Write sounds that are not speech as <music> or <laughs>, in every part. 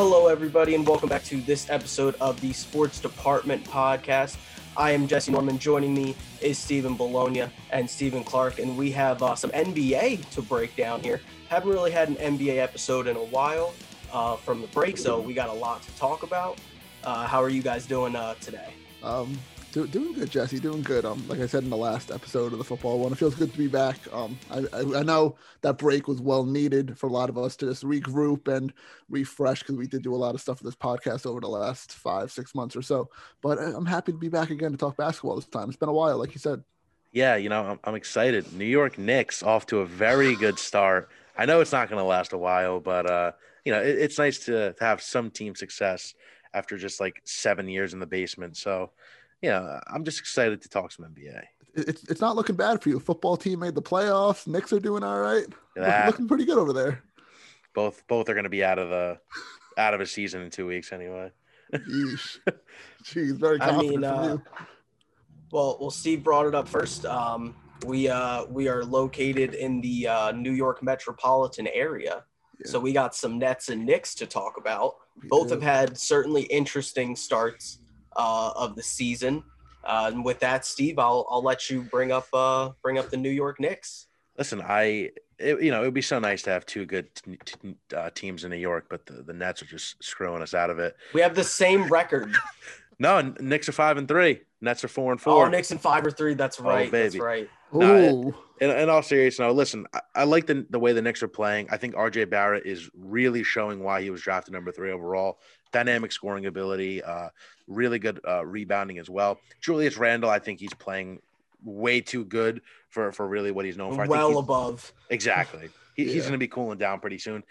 Hello, everybody, and welcome back to this episode of the Sports Department Podcast. I am Jesse Norman. Joining me is Stephen Bologna and Stephen Clarke, and we have uh, some NBA to break down here. Haven't really had an NBA episode in a while uh, from the break, so we got a lot to talk about. Uh, how are you guys doing uh, today? Um, do, doing good, Jesse. Doing good. Um, like I said in the last episode of the football one, it feels good to be back. Um, I, I, I know that break was well needed for a lot of us to just regroup and refresh because we did do a lot of stuff for this podcast over the last five, six months or so. But I'm happy to be back again to talk basketball this time. It's been a while, like you said. Yeah, you know, I'm, I'm excited. New York Knicks off to a very good start. I know it's not going to last a while, but uh, you know, it, it's nice to, to have some team success after just like seven years in the basement. So yeah, I'm just excited to talk some NBA. It's it's not looking bad for you. Football team made the playoffs. Knicks are doing all right. Looking, looking pretty good over there. Both both are going to be out of the out of a season in two weeks anyway. Yeesh. <laughs> Jeez, very confident I mean, uh, Well, well, Steve brought it up first. Um, we uh, we are located in the uh, New York metropolitan area, yeah. so we got some Nets and Knicks to talk about. Both have had certainly interesting starts uh, of the season. Uh, and with that, Steve, I'll I'll let you bring up uh, bring up the New York Knicks. Listen, I it, you know it would be so nice to have two good t- t- uh, teams in New York, but the, the Nets are just screwing us out of it. We have the same record. <laughs> no, Knicks are five and three. Nets are four and four. Oh, Knicks and five or three. That's oh, right. Oh, baby. That's right. No, in, in, all seriousness, no. Listen, I, I, like the the way the Knicks are playing. I think RJ Barrett is really showing why he was drafted number three overall dynamic scoring ability, uh, really good uh, rebounding as well. Julius Randle, I think he's playing way too good for for really what he's known for. I well above. Exactly. He, yeah. He's going to be cooling down pretty soon.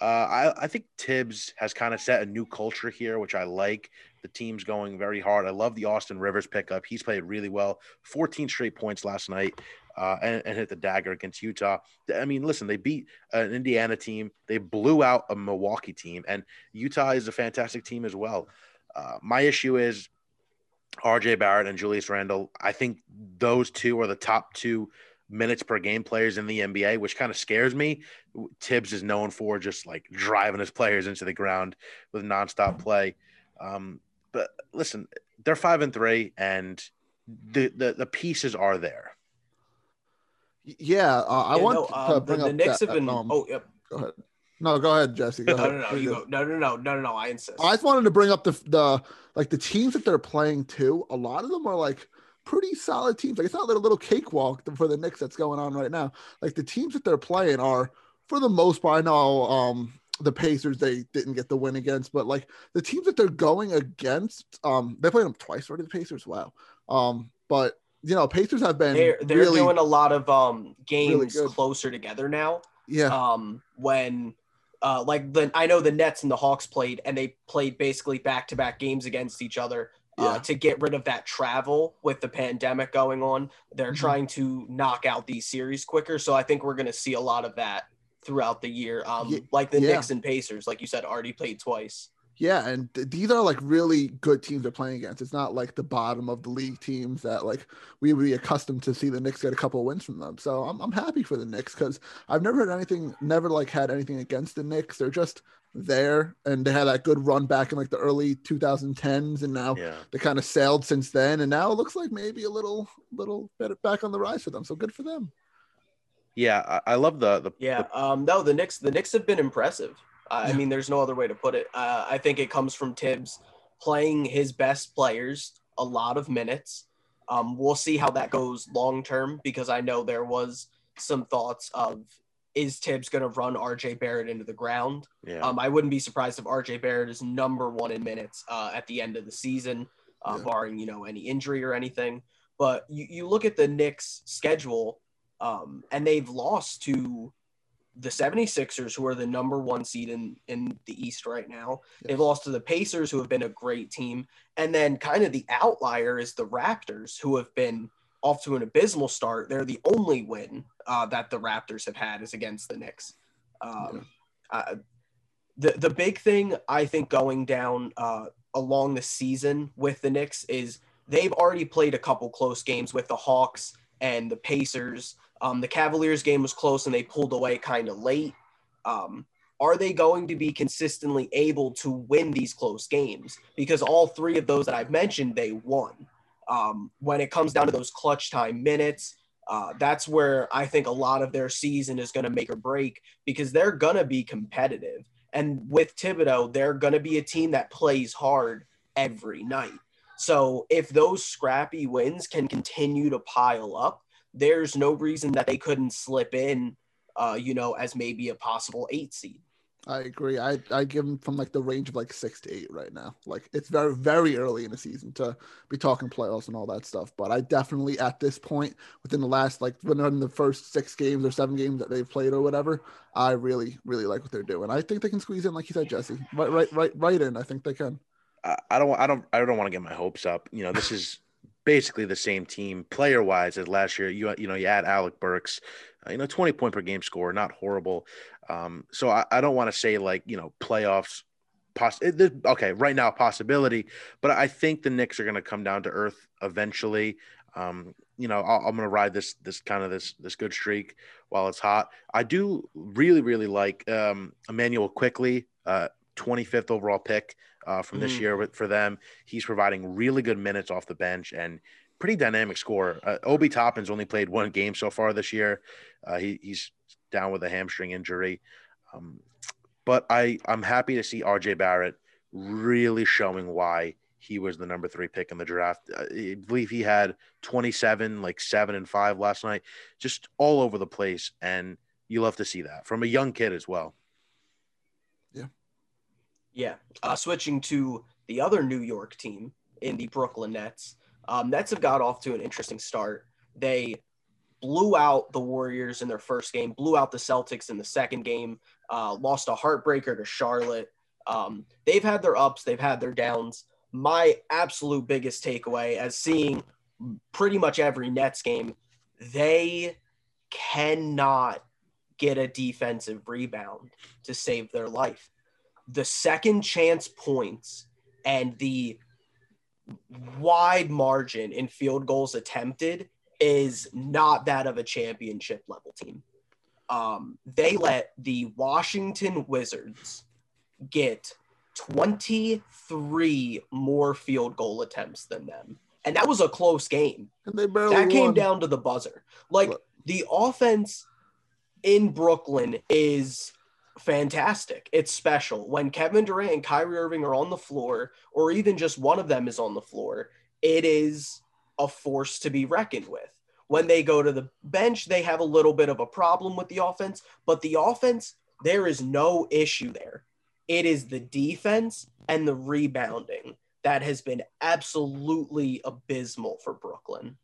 Uh, I, I think Thibs has kind of set a new culture here, which I like. The team's going very hard. I love the Austin Rivers pickup. He's played really well. 14 straight points last night uh, and, and, hit the dagger against Utah. I mean, listen, they beat an Indiana team. They blew out a Milwaukee team, and Utah is a fantastic team as well. Uh, my issue is RJ Barrett and Julius Randle. I think those two are the top two minutes per game players in the NBA, which kind of scares me. Thibs is known for just like driving his players into the ground with nonstop play. Um, but listen, they're five and three, and the, the the pieces are there. Yeah, uh, I yeah, want no, um, to bring the, the up Knicks that, have been. Um, oh, yep. Go ahead. No, go ahead, Jesse. Go <laughs> no, ahead. no, no, you go. No, no, no, no, no, no. I insist. I just wanted to bring up the the like the teams that they're playing too. A lot of them are like pretty solid teams. Like it's not like a little cakewalk for the Knicks that's going on right now. Like the teams that they're playing are, for the most part, I know um, the Pacers they didn't get the win against, but like the teams that they're going against, um, they played them twice already. The Pacers, wow. Um, but you know, Pacers have been they're, they're really, doing a lot of um games really closer together now. Yeah. Um, when uh, like the I know the Nets and the Hawks played, and they played basically back to back games against each other. Uh, yeah. to get rid of that travel with the pandemic going on, they're mm-hmm. trying to knock out these series quicker. So I think we're going to see a lot of that throughout the year. Um, yeah. like the yeah. Knicks and Pacers, like you said, already played twice. Yeah, and th- these are like really good teams they're playing against. It's not like the bottom of the league teams that like we would be accustomed to see the Knicks get a couple of wins from them. So I'm I'm happy for the Knicks because I've never heard anything, never like had anything against the Knicks. They're just there, and they had that good run back in like the early 2010s, and now yeah. they kind of sailed since then, and now it looks like maybe a little little better back on the rise for them. So good for them. Yeah, I, I love the the yeah. The... Um, no, the Knicks the Knicks have been impressive. I mean, there's no other way to put it. Uh, I think it comes from Thibs playing his best players a lot of minutes. Um, we'll see how that goes long term because I know there was some thoughts of is Thibs going to run RJ Barrett into the ground? Yeah. Um, I wouldn't be surprised if RJ Barrett is number one in minutes uh, at the end of the season, uh, yeah. barring you know any injury or anything. But you, you look at the Knicks schedule, um, and they've lost to the 76ers, who are the number one seed in, in the East right now. Yes. They've lost to the Pacers, who have been a great team. And then kind of the outlier is the Raptors, who have been off to an abysmal start. They're the only win uh, that the Raptors have had is against the Knicks. Um, yeah. uh, the, the big thing I think going down uh, along the season with the Knicks is they've already played a couple close games with the Hawks and the Pacers um, the Cavaliers game was close and they pulled away kind of late. Um, are they going to be consistently able to win these close games? Because all three of those that I've mentioned, they won. Um, when it comes down to those clutch time minutes, uh, that's where I think a lot of their season is going to make or break because they're going to be competitive. And with Thibodeau, they're going to be a team that plays hard every night. So if those scrappy wins can continue to pile up, there's no reason that they couldn't slip in, uh, you know, as maybe a possible eight seed. I agree. I I give them from like the range of like six to eight right now. Like it's very very early in the season to be talking playoffs and all that stuff. But I definitely at this point within the last like within the first six games or seven games that they've played or whatever, I really really like what they're doing. I think they can squeeze in like you said, Jesse. Right right right right in. I think they can. I, I don't I don't I don't want to get my hopes up. You know this is basically the same team player wise as last year. You you know you add Alec Burks, uh, you know twenty point per game score, not horrible. Um, so I, I don't want to say like you know playoffs. Poss- okay, right now possibility, but I think the Knicks are going to come down to earth eventually. Um, you know, i am going to ride this this kind of this this good streak while it's hot. I do really really like um, Immanuel Quickley, uh, 25th overall pick uh, from this mm. year for them. He's providing really good minutes off the bench and pretty dynamic score. Uh, Obi Toppin's only played one game so far this year. Uh, he, he's down with a hamstring injury. Um, but I, I'm happy to see RJ Barrett really showing why he was the number three pick in the draft. I believe he had 27, like seven and five last night, just all over the place. And you love to see that from a young kid as well. Yeah. Uh, switching to the other New York team in the Brooklyn Nets, um, Nets have got off to an interesting start. They blew out the Warriors in their first game, blew out the Celtics in the second game, uh, lost a heartbreaker to Charlotte. Um, they've had their ups, they've had their downs. My absolute biggest takeaway, as seeing pretty much every Nets game, they cannot get a defensive rebound to save their life. The second chance points and the wide margin in field goals attempted is not that of a championship level team. Um, they let the Washington Wizards get 23 more field goal attempts than them. And that was a close game. And they barely that came won. down to the buzzer. Like the offense in Brooklyn is fantastic. It's special. When Kevin Durant and Kyrie Irving are on the floor, or even just one of them is on the floor, it is a force to be reckoned with. When they go to the bench, they have a little bit of a problem with the offense, but the offense, there is no issue there. It is the defense and the rebounding that has been absolutely abysmal for Brooklyn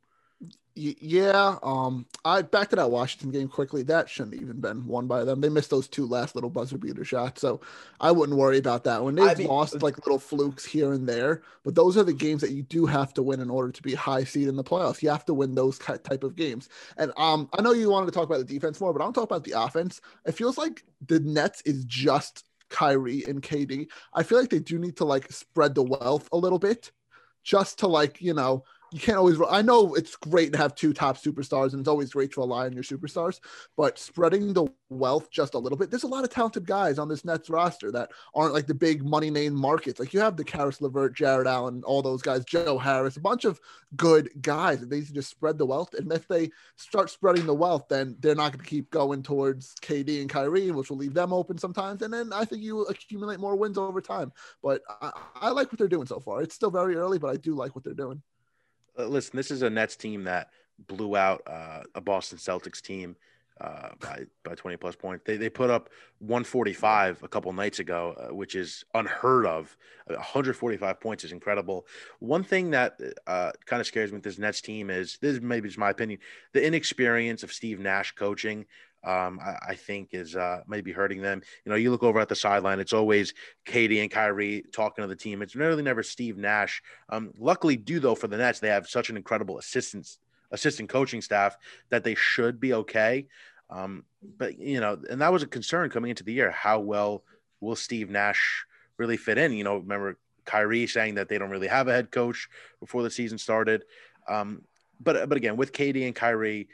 yeah, um, I back to that Washington game quickly. That shouldn't even been won by them. They missed those two last little buzzer beater shots, so I wouldn't worry about that. When they've I mean, lost like little flukes here and there, but those are the games that you do have to win in order to be high seed in the playoffs. You have to win those type of games. And um, I know you wanted to talk about the defense more, but I'm talking about the offense. It feels like the Nets is just Kyrie and KD. I feel like they do need to like spread the wealth a little bit, just to like you know you can't always. I know it's great to have two top superstars, and it's always great to rely on your superstars. But spreading the wealth just a little bit. There's a lot of talented guys on this Nets roster that aren't like the big money name markets. Like you have the Caris LeVert, Jarrett Allen, all those guys, Joe Harris, a bunch of good guys. They need to just spread the wealth, and if they start spreading the wealth, then they're not going to keep going towards KD and Kyrie, which will leave them open sometimes. And then I think you accumulate more wins over time. But I, I like what they're doing so far. It's still very early, but I do like what they're doing. Uh, listen, this is a Nets team that blew out uh, a Boston Celtics team uh, by by 20 plus points. They they put up 145 a couple nights ago, uh, which is unheard of. 145 points is incredible. One thing that uh, kind of scares me with this Nets team is this is maybe just my opinion, the inexperience of Steve Nash coaching um, I, I, think is uh, maybe hurting them. You know, you look over at the sideline, it's always KD and Kyrie talking to the team. It's really never Steve Nash. Um, luckily, do though for the Nets, they have such an incredible assistance assistant coaching staff that they should be okay. Um, but you know, and that was a concern coming into the year. How well will Steve Nash really fit in? You know, remember Kyrie saying that they don't really have a head coach before the season started. Um, but but again, with KD and Kyrie,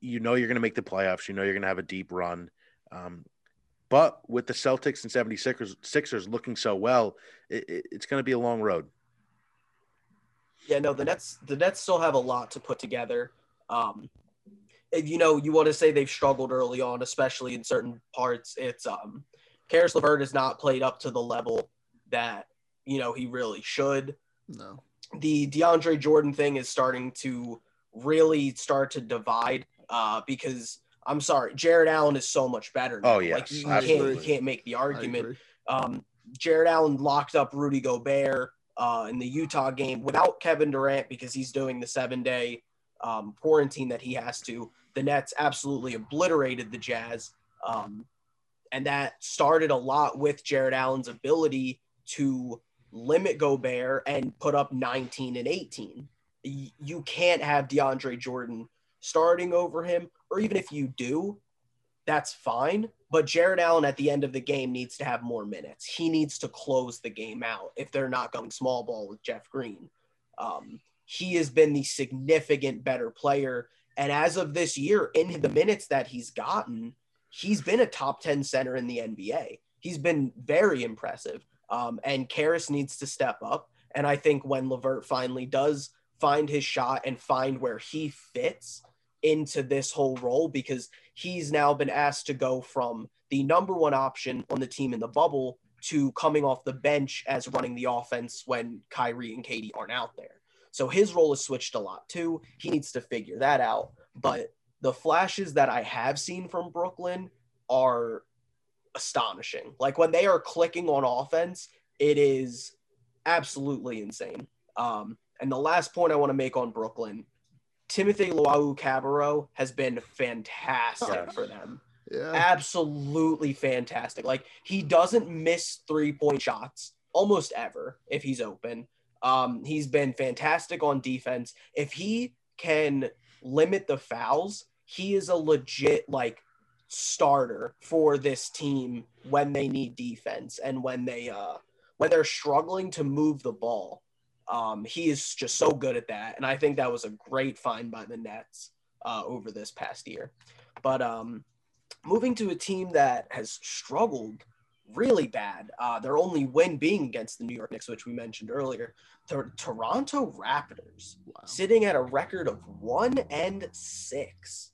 you know you're going to make the playoffs. You know you're going to have a deep run. Um, But with the Celtics and 76ers Sixers looking so well, it, it, it's going to be a long road. Yeah, no, the Nets the Nets still have a lot to put together. Um, you know, you want to say they've struggled early on, especially in certain parts. It's um, Caris LeVert has not played up to the level that you know he really should. No. The DeAndre Jordan thing is starting to really start to divide uh, because I'm sorry, Jarrett Allen is so much better. Now. Oh yeah, like you, you can't you can't make the argument. Um, Jarrett Allen locked up Rudy Gobert uh, in the Utah game without Kevin Durant because he's doing the seven day um, quarantine that he has to. The Nets absolutely obliterated the Jazz. Um, and that started a lot with Jarrett Allen's ability to limit Gobert and put up 19 and 18. You can't have DeAndre Jordan starting over him, or even if you do, that's fine. But Jarrett Allen at the end of the game needs to have more minutes. He needs to close the game out if they're not going small ball with Jeff Green. Um, he has been the significant better player. And as of this year, in the minutes that he's gotten, he's been a top 10 center in the NBA. He's been very impressive. Um, and Caris needs to step up. And I think when LeVert finally does find his shot and find where he fits, into this whole role because he's now been asked to go from the number one option on the team in the bubble to coming off the bench as running the offense when Kyrie and KD aren't out there. So his role has switched a lot too. He needs to figure that out. But the flashes that I have seen from Brooklyn are astonishing. Like when they are clicking on offense, it is absolutely insane. Um, and the last point I want to make on Brooklyn Timothy Luwawu-Cabarrot has been fantastic for them. Yeah. Absolutely fantastic. Like he doesn't miss three point shots almost ever if he's open. Um, he's been fantastic on defense. If he can limit the fouls, he is a legit like starter for this team when they need defense and when they uh when they're struggling to move the ball. Um, he is just so good at that, and I think that was a great find by the Nets uh, over this past year. But um, moving to a team that has struggled really bad, uh, their only win being against the New York Knicks, which we mentioned earlier. The Toronto Raptors wow. sitting at a record of one and six.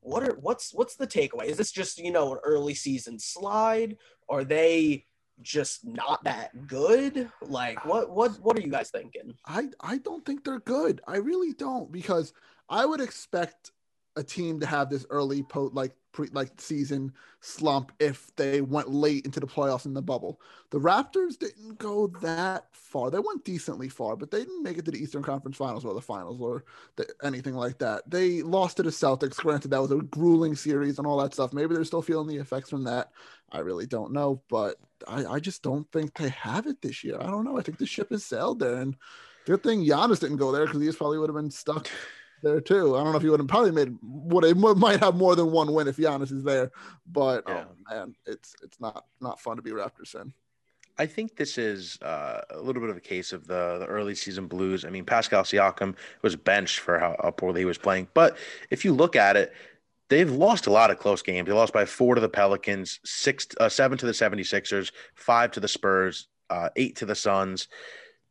What are what's what's the takeaway? Is this just you know an early season slide? Are they just not that good? Like what what what are you guys thinking? I I don't think they're good. I really don't because I would expect a team to have this early po like pre like season slump if they went late into the playoffs in the bubble. The Raptors didn't go that far. They went decently far, but they didn't make it to the Eastern Conference Finals or the Finals or the, anything like that. They lost to the Celtics. Granted, that was a grueling series and all that stuff. Maybe they're still feeling the effects from that. I really don't know, but I, I just don't think they have it this year. I don't know. I think the ship has sailed there, and good thing Giannis didn't go there because he probably would have been stuck there too. I don't know if he would have probably made what it might have more than one win if Giannis is there, but yeah. oh man, it's it's not not fun to be Raptors fan. I think this is uh, a little bit of a case of the, the early season blues. I mean, Pascal Siakam was benched for how, how poorly he was playing, but if you look at it, they've lost a lot of close games. They lost by four to the Pelicans, six, uh, seven to the 76ers, five to the Spurs, uh, eight to the Suns.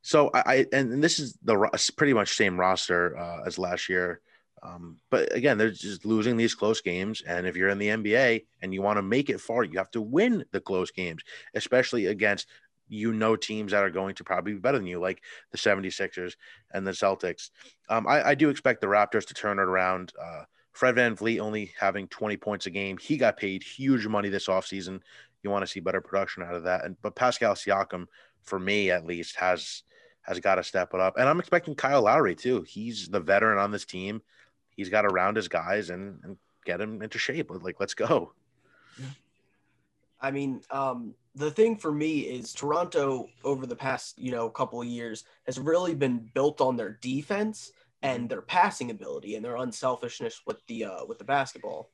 So I, I and this is the pretty much same roster uh, as last year. Um, but again, they're just losing these close games. And if you're in the NBA and you want to make it far, you have to win the close games, especially against you know teams that are going to probably be better than you, like the 76ers and the Celtics. Um, I, I, do expect the Raptors to turn it around. Uh, Fred VanVleet only having 20 points a game. He got paid huge money this offseason. You want to see better production out of that. And but Pascal Siakam, for me at least, has has got to step it up. And I'm expecting Kyle Lowry too. He's the veteran on this team. He's got to round his guys and, and get him into shape. Like, let's go. I mean, um, the thing for me is Toronto over the past, you know, couple of years has really been built on their defense and their passing ability and their unselfishness with the uh, with the basketball.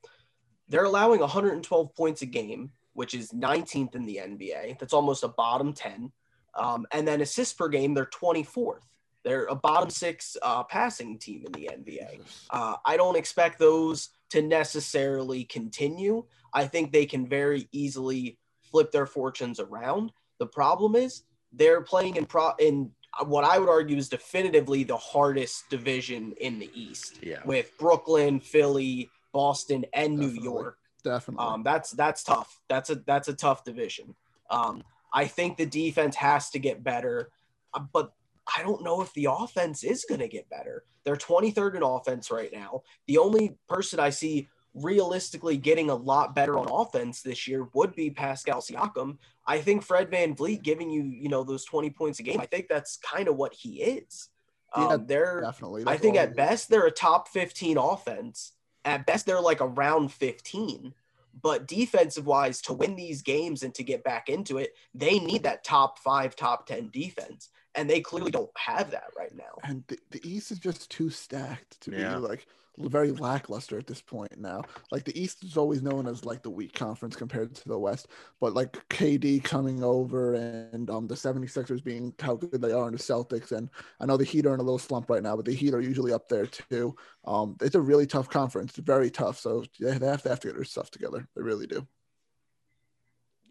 They're allowing 112 points a game, which is 19th in the NBA. That's almost a bottom 10. Um, and then assists per game, they're 24th. They're a bottom six uh, passing team in the NBA. Uh, I don't expect those to necessarily continue. I think they can very easily flip their fortunes around. The problem is they're playing in pro in what I would argue is definitively the hardest division in the East. Yeah. With Brooklyn, Philly, Boston, and Definitely. New York. Definitely. Um, that's that's tough. That's a that's a tough division. Um, I think the defense has to get better, uh, but I don't know if the offense is going to get better. They're 23rd in offense right now. The only person I see realistically getting a lot better on offense this year would be Pascal Siakam. I think Fred VanVleet giving you, you know, those 20 points a game, I think that's kind of what he is. Yeah, Um, they're Definitely. I think at best they're a top 15 offense. At best they're like around 15. But defensive wise, to win these games and to get back into it, they need that top five, top 10 defense. And they clearly don't have that right now. and the, the East is just too stacked to Yeah. be like very lackluster at this point now. Like the East is always known as like the weak conference compared to the West, but like KD coming over and um the 76ers being how good they are in the Celtics and I know the Heat are in a little slump right now, but the Heat are usually up there too. Um it's a really tough conference, very tough. So yeah, they have to have to get their stuff together. They really do.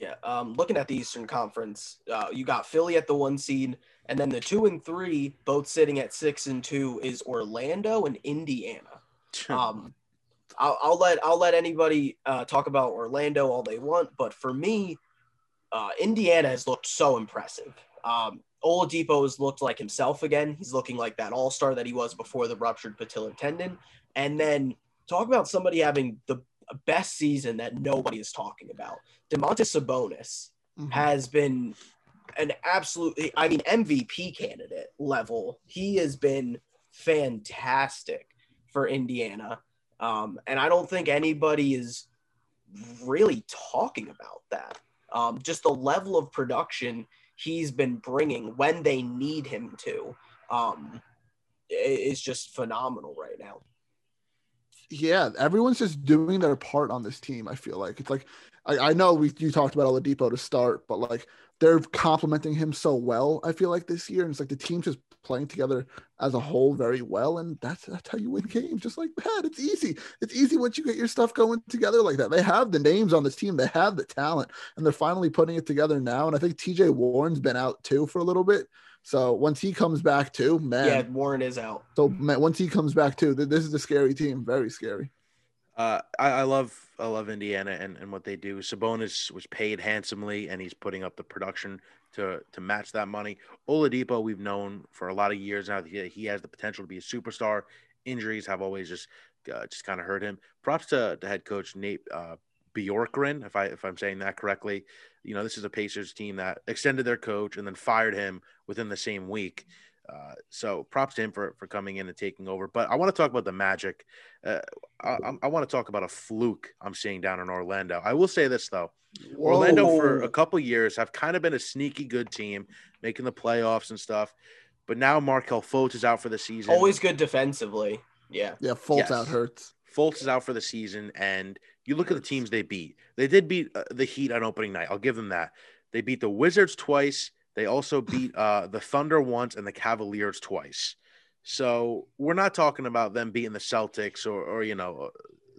Yeah. Um, looking at the Eastern Conference, uh, you got Philly at the one seed, and then the two and three, both sitting at six and two, is Orlando and Indiana. um, I'll, I'll let I'll let anybody uh, talk about Orlando all they want, but for me, uh, Indiana has looked so impressive. Um, Oladipo has looked like himself again. He's looking like that All Star that he was before the ruptured patellar tendon. And then talk about somebody having the best season that nobody is talking about. Domantas Sabonis Mhm. has been an absolute I mean MVP candidate level. He has been fantastic for Indiana. Um, and I don't think anybody is really talking about that. Um, just the level of production he's been bringing when they need him to um, is just phenomenal right now. Yeah, everyone's just doing their part on this team. I feel like it's like I, I know we you talked about Oladipo to start, but like they're complimenting him so well. I feel like this year, and it's like the team's just playing together as a whole very well, and that's that's how you win games. Just like that, it's easy. It's easy once you get your stuff going together like that. They have the names on this team, they have the talent, and they're finally putting it together now. And I think T.J. Warren's been out too for a little bit. So once he comes back too, man. Yeah, Warren is out. So man, once he comes back too, th- this is a scary team, very scary. Uh, I, I love I love Indiana and, and what they do. Sabonis was paid handsomely, and he's putting up the production to to match that money. Oladipo, we've known for a lot of years now that he, he has the potential to be a superstar. Injuries have always just uh, just kind of hurt him. Props to, to head coach Nate uh, Bjorkgren, if I if I'm saying that correctly. You know, this is a Pacers team that extended their coach and then fired him within the same week. Uh, so props to him for, for coming in and taking over. But I want to talk about the Magic. Uh, I, I- I want to talk about a fluke I'm seeing down in Orlando. I will say this though, Orlando for a couple years have kind of been a sneaky good team, making the playoffs and stuff. But now Markelle Fultz is out for the season. Always good defensively. Yeah. Yeah, Fultz Yes. out hurts. Fultz is out for the season, and you look at the teams they beat. They did beat uh, the Heat on opening night. I'll give them that. They beat the Wizards twice. They also <laughs> beat uh, the Thunder once and the Cavaliers twice. So we're not talking about them beating the Celtics or, or you know,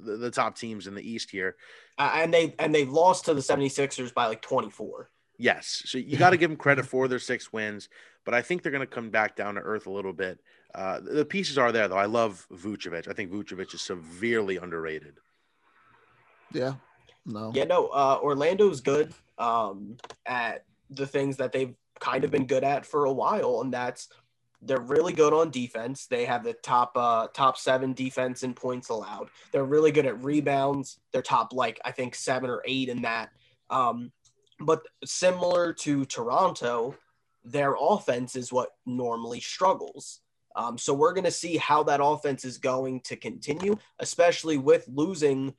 the, the top teams in the East here. Uh, and they and they lost to the 76ers by like 24. Yes. So you <laughs> got to give them credit for their six wins, but I think they're going to come back down to earth a little bit. Uh, the pieces are there, though. I love Vucevic. I think Vucevic is severely underrated. Yeah. No. Yeah, no, uh, Orlando's good um, at the things that they've kind of been good at for a while, and that's they're really good on defense. They have the top uh, top seven defense in points allowed. They're really good at rebounds. They're top like I think seven or eight in that. Um, but similar to Toronto, their offense is what normally struggles. Um, so we're going to see how that offense is going to continue, especially with losing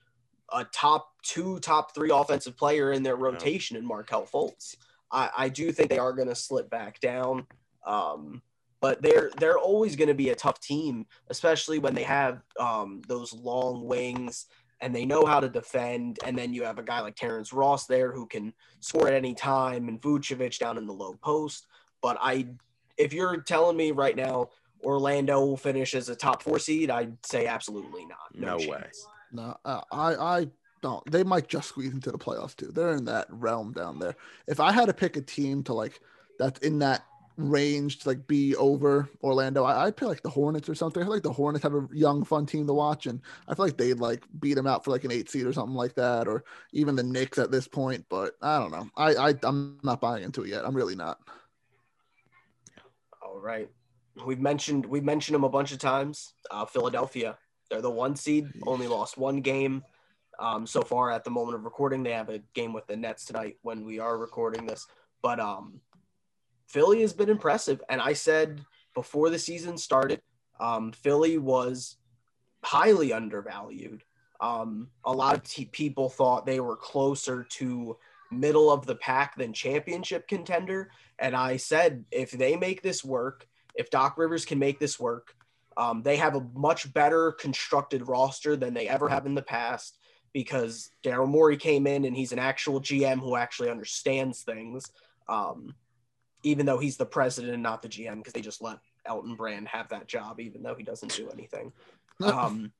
a top two, top three offensive player in their rotation in Markelle Fultz. I, I do think they are going to slip back down. Um, but they're they're always going to be a tough team, especially when they have um, those long wings and they know how to defend. And then you have a guy like Terrence Ross there who can score at any time, and Vucevic down in the low post. But I, if you're telling me right now Orlando will finish as a top four seed, I'd say absolutely not. No way. chance. No, uh, I I don't. They might just squeeze into the playoffs too. They're in that realm down there. If I had to pick a team to like that's in that range to like be over Orlando, I, I'd pick like the Hornets or something. I feel like the Hornets have a young, fun team to watch, and I feel like they'd like beat them out for like an eight seed or something like that, or even the Knicks at this point. But I don't know. I, I I'm not buying into it yet. I'm really not. All right, we've mentioned we've mentioned them a bunch of times. Uh, Philadelphia, they're the one seed, only lost one game. Um, so far at the moment of recording, they have a game with the Nets tonight when we are recording this. But um, Philly has been impressive. And I said before the season started, um, Philly was highly undervalued. Um, a lot of t- people thought they were closer to middle of the pack than championship contender. And I said, if they make this work, if Doc Rivers can make this work, um, they have a much better constructed roster than they ever have in the past because Daryl Morey came in and he's an actual GM who actually understands things. Um, even though he's the president and not the GM, because they just let Elton Brand have that job, even though he doesn't do anything. <laughs> um,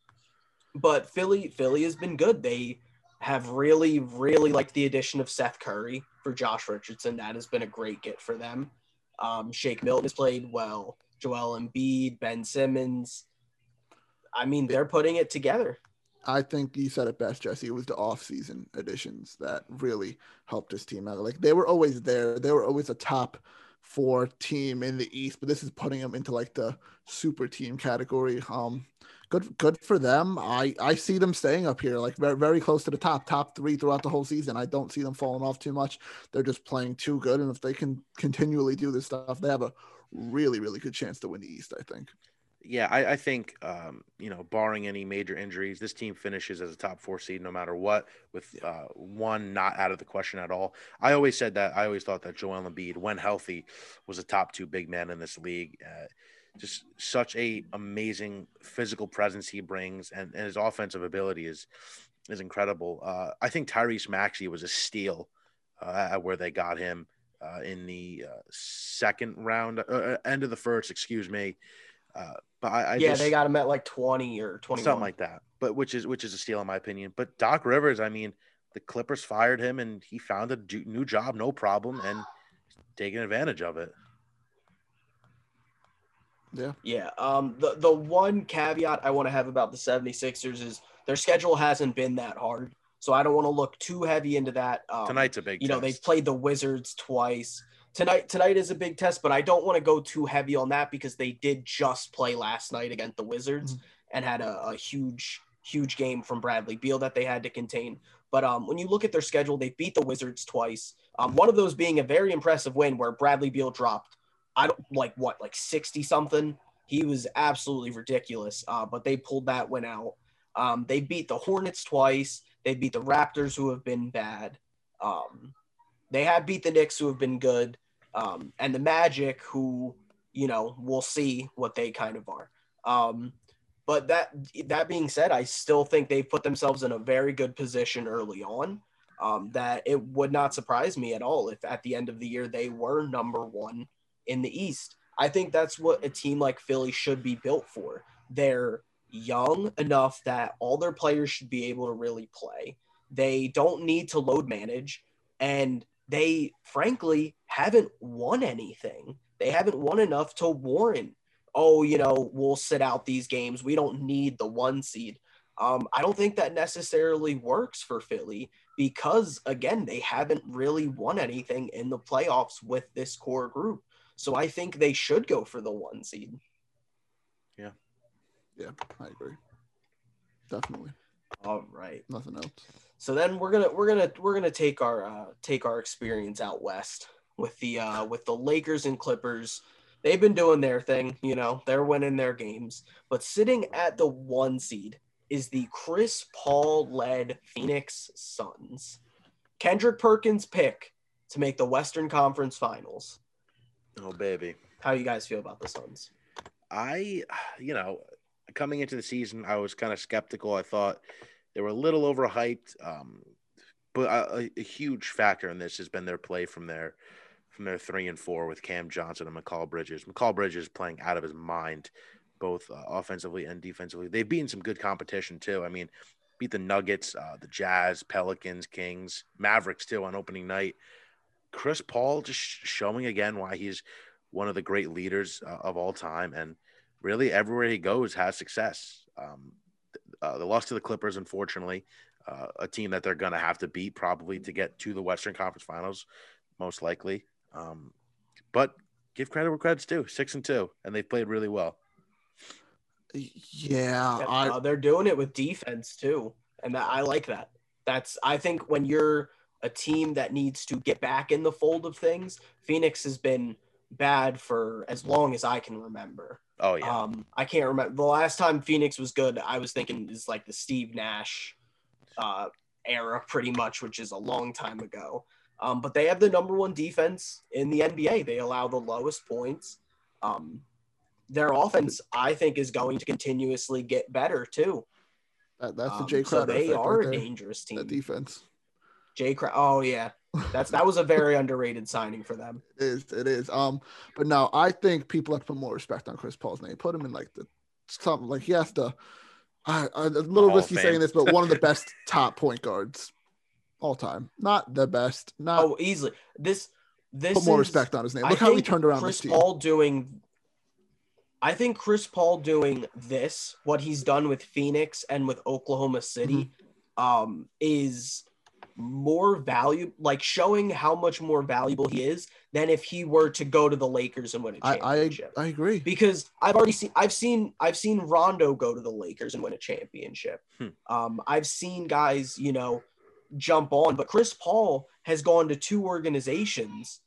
but Philly, Philly has been good. They have really, really liked the addition of Seth Curry for Josh Richardson. That has been a great get for them. Um, Shake Milton has played well. Joel Embiid, Ben Simmons. I mean, they're putting it together. I think you said it best, Jesse. It was the off-season additions that really helped this team out. Like they were always there. They were always a top four team in the East, but this is putting them into like the super team category. Um, good, good for them. I I see them staying up here, like very very close to the top, top three throughout the whole season. I don't see them falling off too much. They're just playing too good, and if they can continually do this stuff, they have a really really good chance to win the East. I think yeah, I, I think um, you know, barring any major injuries, this team finishes as a top four seed no matter what, with uh, one not out of the question at all. I always said that. I always thought that Joel Embiid, when healthy, was a top two big man in this league. Uh, just such a amazing physical presence he brings, and, and his offensive ability is is incredible. Uh, I think Tyrese Maxey was a steal uh, at where they got him uh, in the uh, second round, uh, end of the first, excuse me. Uh, but I, I yeah, just, they got him at like twenty or twenty, something like that. But which is which is a steal in my opinion. But Doc Rivers, I mean, the Clippers fired him, and he found a new job, no problem, and taking advantage of it. Yeah. Yeah. Um, the, the one caveat I want to have about the 76ers is their schedule hasn't been that hard. So I don't want to look too heavy into that. Um, Tonight's a big You know, they've played the Wizards twice tonight tonight is a big test, but I don't want to go too heavy on that because they did just play last night against the Wizards mm-hmm. and had a, a, huge huge game from Bradley Beal that they had to contain. But um, when you look at their schedule, they beat the Wizards twice. Um, one of those being a very impressive win where Bradley Beal dropped, I don't like what like sixty something. He was absolutely ridiculous. Uh, but they pulled that win out. Um, they beat the Hornets twice. They beat the Raptors, who have been bad. Um, they have beat the Knicks, who have been good um, and the Magic, who you know we'll see what they kind of are. Um, but that that being said, I still think they've put themselves in a very good position early on. Um, that it would not surprise me at all if at the end of the year they were number one in the East. I think that's what a team like Philly should be built for. They're young enough that all their players should be able to really play. They don't need to load manage. And they frankly haven't won anything. They haven't won enough to warrant, oh, you know, we'll sit out these games. We don't need the one seed. Um, I don't think that necessarily works for Philly because, again, they haven't really won anything in the playoffs with this core group. So I think they should go for the one seed. Yeah. Yeah, I agree. Definitely. All right. Nothing else. So then we're gonna we're gonna we're gonna take our uh, take our experience out west with the uh, with the Lakers and Clippers. They've been doing their thing, you know, they're winning their games. But sitting at the one seed is the Chris Paul led Phoenix Suns. Kendrick Perkins pick to make the Western Conference Finals. Oh baby, how you guys feel about the Suns? I, you know, coming into the season, I was kind of skeptical. I thought they were a little overhyped, um, but a, a, huge factor in this has been their play from their from their three and four with Cam Johnson and Mikal Bridges. Mikal Bridges playing out of his mind, both uh, offensively and defensively. They've beaten some good competition too. I mean, beat the Nuggets, uh, the Jazz, Pelicans, Kings, Mavericks too on opening night. Chris Paul just showing again why he's one of the great leaders uh, of all time, and really everywhere he goes has success. Um, uh, the loss to the Clippers, unfortunately, uh, a team that they're going to have to beat probably to get to the Western Conference Finals, most likely. Um, but give credit where credit's due. Six and two, and they've played really well. Yeah, I, uh, they're doing it with defense too, and that, I like that. That's I think when you're a team that needs to get back in the fold of things, Phoenix has been bad for as long as I can remember. Oh yeah. Um, I can't remember the last time Phoenix was good. I was thinking is like the Steve Nash uh, era, pretty much, which is a long time ago. Um, but they have the number one defense in the NBA. They allow the lowest points. Um, their offense, I think, is going to continuously get better too. That, that's the um, Jae Crowder. So they are right a dangerous team. That defense. Jae Crowder. Oh yeah, that's that was a very underrated signing for them. <laughs> It is. It is. Um, but now I think people have to put more respect on Chris Paul's name. Put him in like the something like he has to. I, I, a little risky saying this, but one of the <laughs> best top point guards all time. Not the best. Not oh easily. This this put more is, respect on his name. Look I how he turned around Chris this team. Paul doing. I think Chris Paul doing this, what he's done with Phoenix and with Oklahoma City, mm-hmm. um, is more value, like showing how much more valuable he is than if he were to go to the Lakers and win a championship. I, I, I agree because I've already seen I've seen I've seen Rondo go to the Lakers and win a championship. Hmm. Um, I've seen guys, you know, jump on, but Chris Paul has gone to two organizations,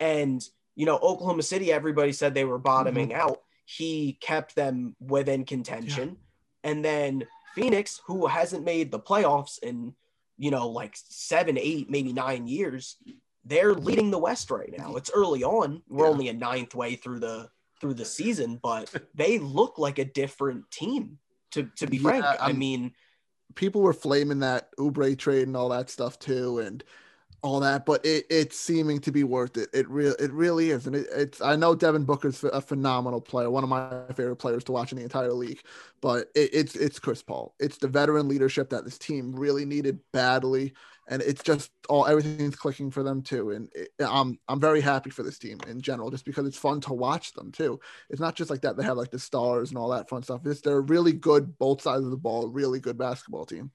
and you know, Oklahoma City. Everybody said they were bottoming mm-hmm. out. He kept them within contention, yeah. and then Phoenix, who hasn't made the playoffs in you know, like seven, eight, maybe nine years, they're leading the West right now. It's early on. We're yeah. only a ninth way through the through the season, but <laughs> they look like a different team. To to be frank, yeah, I mean, people were flaming that Oubre trade and all that stuff too, and all that, but it, it's seeming to be worth it. It real it really is, and it, it's. I know Devin Booker's a phenomenal player, one of my favorite players to watch in the entire league. But it, it's it's Chris Paul. It's the veteran leadership that this team really needed badly, and it's just all everything's clicking for them too. And it, I'm I'm very happy for this team in general, just because it's fun to watch them too. It's not just like that; they have like the stars and all that fun stuff. It's they're really good both sides of the ball, really good basketball team.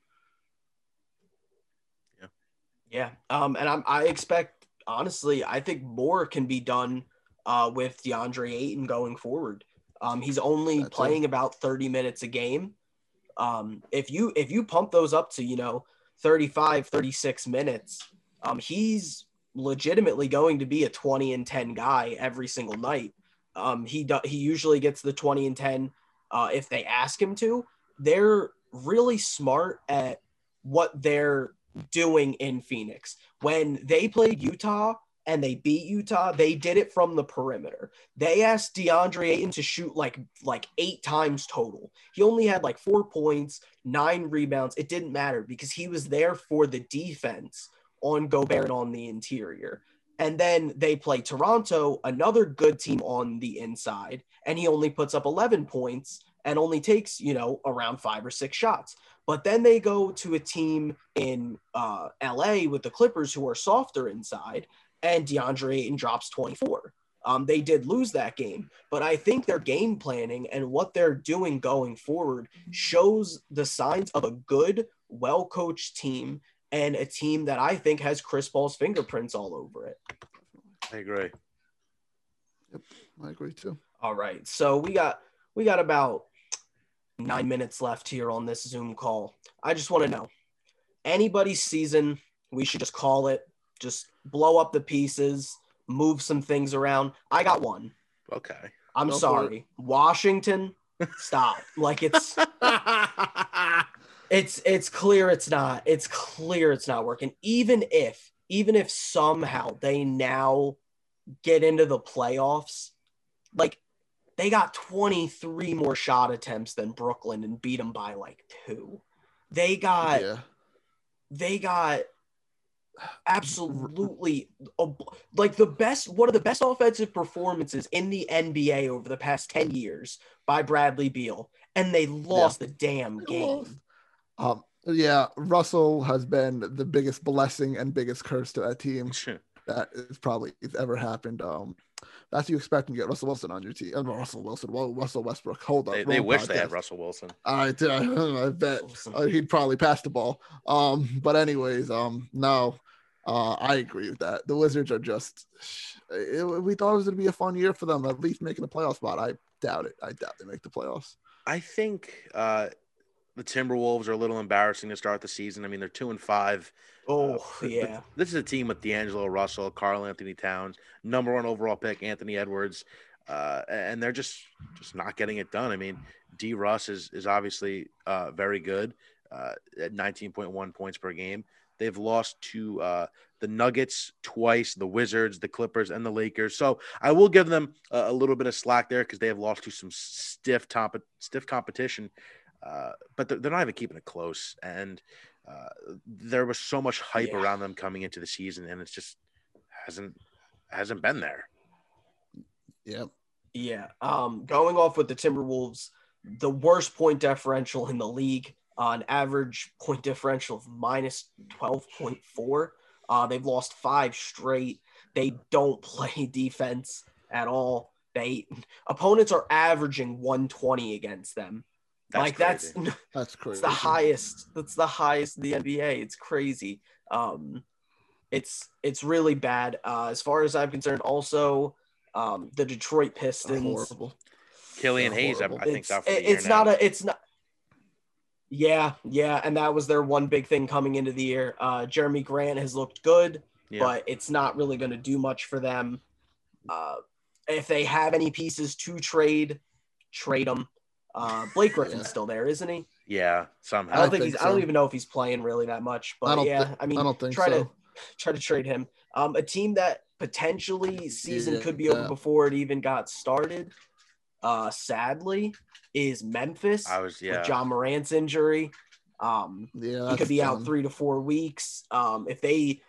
Yeah. Um, and I'm, I expect, honestly, I think more can be done uh, with DeAndre Ayton going forward. Um, he's only That's playing it. about 30 minutes a game. Um, if you if you pump those up to, you know, 35, 36 minutes, um, he's legitimately going to be a 20 and 10 guy every single night. Um, he do, he usually gets the 20 and 10 uh, if they ask him to. They're really smart at what they're doing in Phoenix. When they played Utah and they beat Utah, they did it from the perimeter. They asked DeAndre Ayton to shoot like like eight times total. He only had like four points, nine rebounds. It didn't matter because he was there for the defense on Gobert on the interior. And then they play Toronto, another good team on the inside, and he only puts up 11 points and only takes, you know, around five or six shots. But then they go to a team in uh, LA with the Clippers who are softer inside, and DeAndre Ayton drops 24. Um, they did lose that game, but I think their game planning and what they're doing going forward shows the signs of a good, well coached team and a team that I think has Chris Paul's fingerprints all over it. I agree. Yep, I agree too. All right, so we got we got about nine minutes left here on this Zoom call. I just want to know anybody's season, we should just call it, just blow up the pieces, move some things around. I got one. Okay. I'm Go sorry. Washington, stop. like it's <laughs> it's it's clear it's not. It's clear it's not working. Even if even if somehow they now get into the playoffs, like they got 23 more shot attempts than Brooklyn and beat them by like two. They got yeah. they got absolutely like the best one of the best offensive performances in the NBA over the past 10 years by Bradley Beal and they lost yeah. the damn game. Um Yeah, Russell has been the biggest blessing and biggest curse to that team <laughs> that is probably ever happened. Um, that's you expect to get Russell Wilson on your team. Uh, Russell Wilson, well, Russell Westbrook. Hold up, they, they wish podcast. they had Russell Wilson. I, I, <laughs> I bet uh, he'd probably pass the ball. Um, but anyways, um, no, uh, I agree with that. The Wizards are just. It, we thought it was going to be a fun year for them, at least making a playoff spot. I doubt it. I doubt they make the playoffs. I think uh, the Timberwolves are a little embarrassing to start the season. I mean, they're two and five. Oh uh, <laughs> yeah, this is a team with D'Angelo Russell, Karl-Anthony Towns, number one overall pick Anthony Edwards, uh, and they're just just not getting it done. I mean, D Russ is is obviously uh, very good uh, at 19.1 points per game. They've lost to uh, the Nuggets twice, the Wizards, the Clippers, and the Lakers. So I will give them a, a little bit of slack there because they have lost to some stiff top stiff competition. Uh, but they're, they're, not even keeping it close. And uh, there was so much hype yeah. around them coming into the season, and it's just hasn't hasn't been there. Yep. Yeah. Um, going off with the Timberwolves, the worst point differential in the league on average point differential of minus 12.4. Uh, they've lost five straight. They don't <laughs> play defense at all. They opponents are averaging 120 against them. That's like crazy. that's that's crazy. It's the highest. That's the highest in the NBA. It's crazy. Um, it's it's really bad. Uh, as far as I'm concerned, also um, the Detroit Pistons. horrible. Killian Hayes, I, I think, it's, it's not a. It's not. Yeah, yeah, and that was their one big thing coming into the year. Uh, Jerami Grant has looked good, yeah. but it's not really going to do much for them. Uh, if they have any pieces to trade, trade them. Uh, Blake Griffin's yeah. still there, isn't he? Yeah, somehow. I don't think, think he's. So. I don't even know if he's playing really that much. But I yeah, th- I mean, I don't think try so. to try to trade him. Um, a team that potentially season yeah, could be over before it even got started. Uh, sadly, is Memphis. I was yeah. With Ja Morant's injury. Um, yeah, he could be out three to four weeks. Um, if they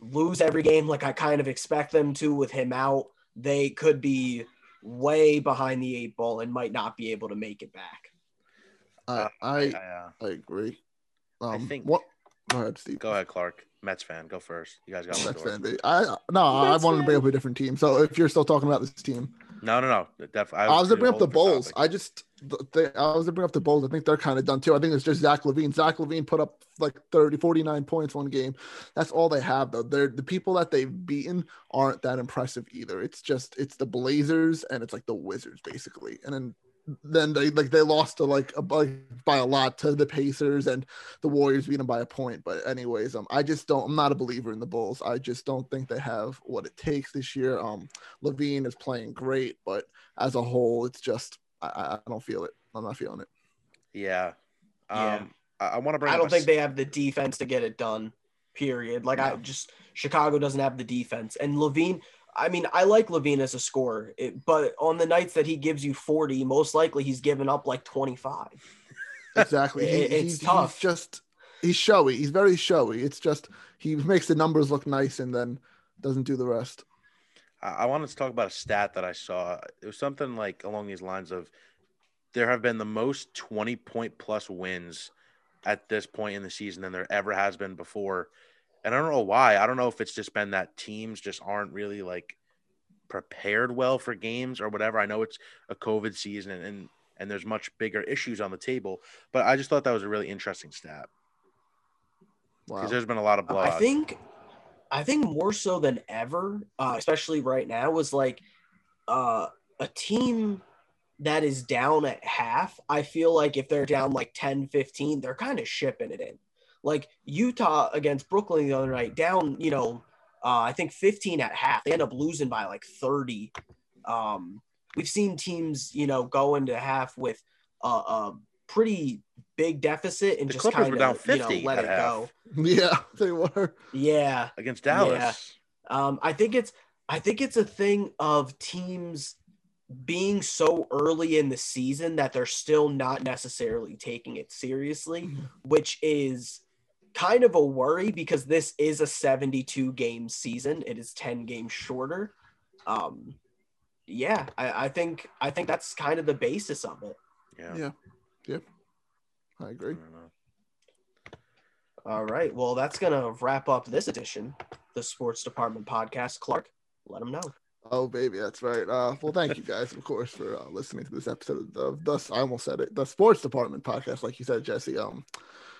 lose every game like I kind of expect them to with him out, they could be way behind the eight ball and might not be able to make it back. Uh, I I, uh, I agree. Um, I think what. Go ahead, Steve. Go ahead, Clarke. Mets fan, go first. You guys got Mets fan. I no, Mets I wanted fan. to bring up a different team. So if you're still talking about this team, no, no, no. Definitely. I, I was gonna bring up the Bulls. Topic. I just, they, I was gonna bring up the Bulls. I think they're kind of done too. I think it's just Zach LaVine. Zach LaVine put up like 30, 49 points one game. That's all they have though. They're the people that they've beaten aren't that impressive either. It's just it's the Blazers and it's like the Wizards basically, and then then they like they lost to like a, by a lot to the Pacers and the Warriors beat them by a point. But anyways, um, I just don't. I'm not a believer in the Bulls. I just don't think they have what it takes this year. Um, LaVine is playing great, but as a whole, it's just I, I don't feel it. I'm not feeling it. Yeah. Um, yeah. I, I want to bring. I don't think they have the defense to get it done. Period. Like I just Chicago doesn't have the defense, and LaVine. I mean, I like LaVine as a scorer, it, but on the nights that he gives you 40, most likely he's given up like 25. Exactly. <laughs> it, he, it's he's, tough. He's just he's showy. He's very showy. It's just he makes the numbers look nice and then doesn't do the rest. I wanted to talk about a stat that I saw. It was something like along these lines of there have been the most 20 point plus wins at this point in the season than there ever has been before and I don't know why. I don't know if it's just been that teams just aren't really like prepared well for games or whatever. I know it's a COVID season and and, and there's much bigger issues on the table, but I just thought that was a really interesting stat. Because wow. there's been a lot of blood. I think, I think more so than ever, uh, especially right now, was like uh, a team that is down at half. I feel like if they're down like 10, 15, they're kind of shipping it in. Like Utah against Brooklyn the other night, down, you know, uh, I think 15 at half. They end up losing by like 30. Um, we've seen teams, you know, go into half with a, a pretty big deficit and the just kind of you know, let it half. go. <laughs> Yeah, they were. Yeah, against Dallas. Yeah. Um, I think it's I think it's a thing of teams being so early in the season that they're still not necessarily taking it seriously, mm-hmm. which is kind of a worry because this is a 72 game season. It is 10 games shorter. Um, yeah, I, I think I think that's kind of the basis of it. Yeah. Yeah. Yeah. I agree. All right. Well, that's gonna wrap up this edition, the Sports Department podcast. Clarke, let them know. Oh baby, that's right. Uh, well, thank you guys, of course, for uh, listening to this episode of the. I almost said it, the Sports Department podcast, like you said, Jesse. Um,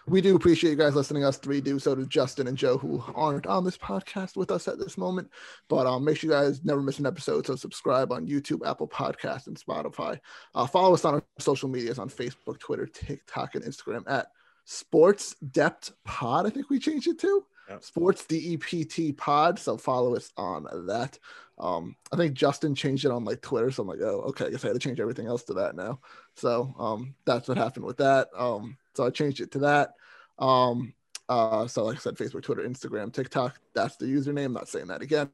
we do appreciate you guys listening. Us three do. So do Justin and Joe, who aren't on this podcast with us at this moment. But um, make sure you guys never miss an episode. So subscribe on YouTube, Apple Podcast, and Spotify. Uh, follow us on our social medias on Facebook, Twitter, TikTok, and Instagram at Sports Depth Pod. I think we changed it to yep. Sports DEPT Pod. So follow us on that. Um, I think Justin changed it on like Twitter, so I'm like, oh, okay, I guess I had to change everything else to that now. So um, that's what happened with that. Um, so I changed it to that. Um, uh, so like I said, Facebook, Twitter, Instagram, TikTok, that's the username. Not saying that again.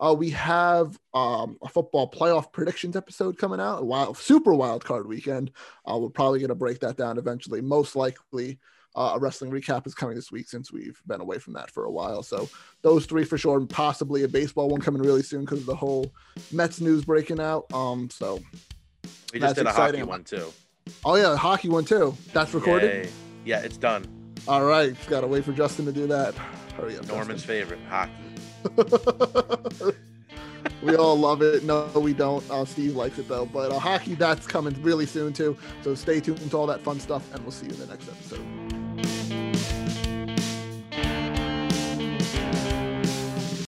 Uh, we have um, a football playoff predictions episode coming out, a wild, super wild card weekend. Uh, we're probably going to break that down eventually. Most likely, uh, a wrestling recap is coming this week since we've been away from that for a while. So those three for sure, and possibly a baseball one coming really soon because of the whole Mets news breaking out. Um, so we just did a exciting. hockey one too. Oh yeah, a hockey one too. That's recorded. Yay. Yeah, it's done. All right, gotta wait for Justin to do that. Hurry up. Norman's Justin. favorite hockey. <laughs> we all love it. No, we don't. Uh, Steve likes it though. But uh, hockey, that's coming really soon too. So stay tuned to all that fun stuff, and we'll see you in the next episode. Thank you.